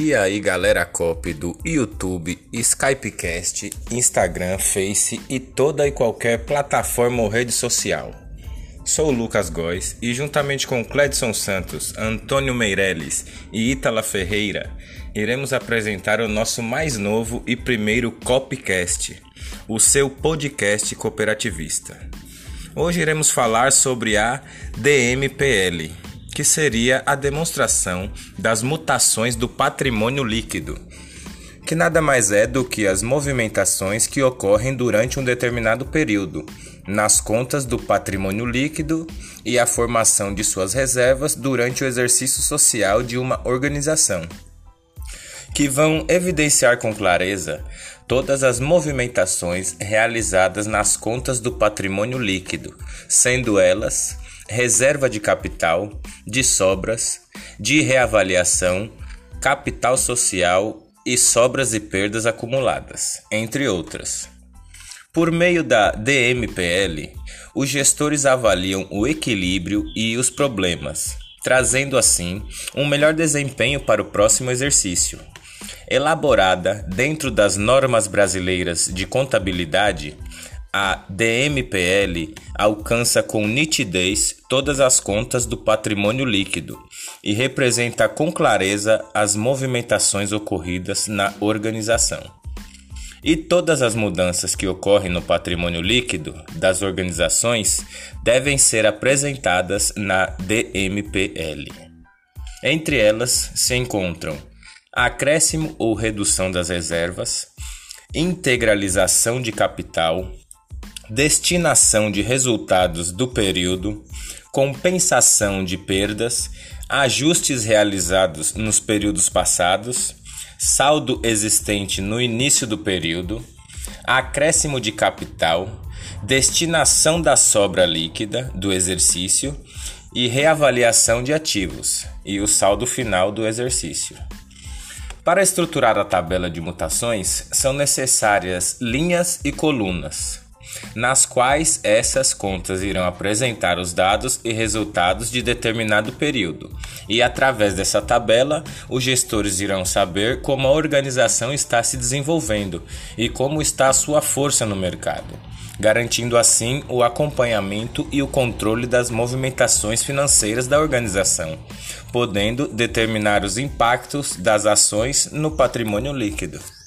E aí galera copy do YouTube, Skypecast, Instagram, Face e toda e qualquer plataforma ou rede social. Sou Lucas Góes e juntamente com Cledson Santos, Antônio Meirelles e Ítala Ferreira, iremos apresentar o nosso mais novo e primeiro Copcast, o seu podcast cooperativista. Hoje iremos falar sobre a DMPL, que seria a demonstração das mutações do patrimônio líquido, que nada mais é do que as movimentações que ocorrem durante um determinado período nas contas do patrimônio líquido e a formação de suas reservas durante o exercício social de uma organização, que vão evidenciar com clareza todas as movimentações realizadas nas contas do patrimônio líquido, sendo elas reserva de capital, de sobras, de reavaliação, capital social e sobras e perdas acumuladas, entre outras. Por meio da DMPL, os gestores avaliam o equilíbrio e os problemas, trazendo assim um melhor desempenho para o próximo exercício. Elaborada dentro das normas brasileiras de contabilidade, a DMPL alcança com nitidez todas as contas do patrimônio líquido e representa com clareza as movimentações ocorridas na organização. E todas as mudanças que ocorrem no patrimônio líquido das organizações devem ser apresentadas na DMPL. Entre elas se encontram acréscimo ou redução das reservas, integralização de capital, destinação de resultados do período, compensação de perdas, ajustes realizados nos períodos passados, saldo existente no início do período, acréscimo de capital, destinação da sobra líquida do exercício e reavaliação de ativos e o saldo final do exercício. Para estruturar a tabela de mutações, são necessárias linhas e colunas nas quais essas contas irão apresentar os dados e resultados de determinado período. E através dessa tabela, os gestores irão saber como a organização está se desenvolvendo e como está a sua força no mercado, garantindo assim o acompanhamento e o controle das movimentações financeiras da organização, podendo determinar os impactos das ações no patrimônio líquido.